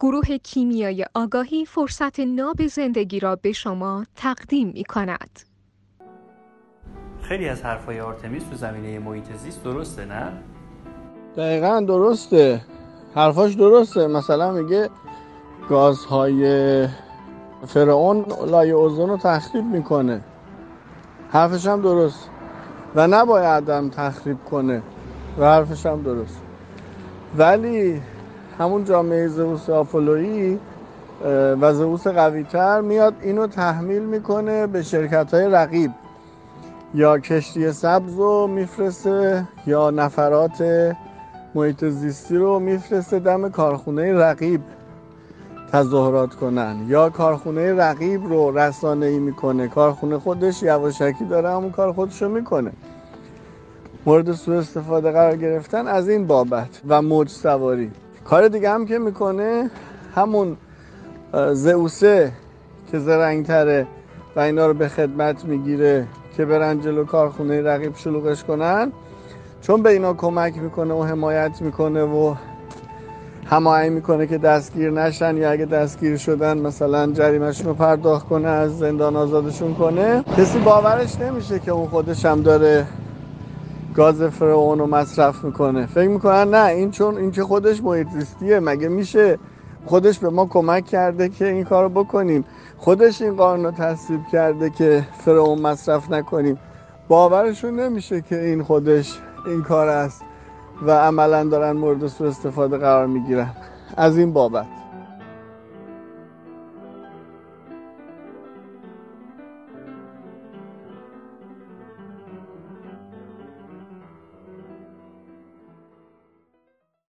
گروه کیمیای آگاهی فرصت ناب زندگی را به شما تقدیم می کند. خیلی از حرفای آرتمیس تو زمینه محیط زیست درسته نه؟ دقیقا درسته. حرفاش درسته. مثلا میگه گازهای فرعون لایه اوزون رو تخریب می‌کنه. حرفش هم درست. و نباید هم تخریب کنه. و حرفش هم درست. ولی همون جامعه زئوس آپولویی و زئوس قویتر میاد اینو تحمیل می‌کنه به شرکت های رقیب. یا کشتی سبز رو میفرسته یا نفرات محیط زیستی رو میفرسته دم کارخونه رقیب تظاهرات کنن. یا کارخونه رقیب رو رسانه ای می‌کنه. کارخونه خودش یواشکی داره همون کار خودش رو می‌کنه. مورد سوء استفاده قرار گرفتن از این بابت و موج سواری. کار دیگه هم که می‌کنه همون زئوسه که زرنگتره و اینا رو به خدمت می‌گیره که برن جلو کارخونه رقیب شلوغش کنن چون به اینا کمک می‌کنه و حمایت می‌کنه و هماهنگ می‌کنه که دستگیر نشن یا اگه دستگیر شدن مثلا جریمهشون رو پرداخت کنه از زندان آزادشون کنه. کسی باورش نمیشه که اون خودش هم داره گاز فرعون رو مصرف می‌کنه. فکر می‌کنن نه این چون این که خودش محیط مگه میشه خودش به ما کمک کرده که این کارو بکنیم؟ خودش این قانون رو تصویب کرده که فرعون مصرف نکنیم. باورشون نمیشه که این خودش این کار است و عملا دارن مورد سوء استفاده قرار می‌گیرن. از این بابت.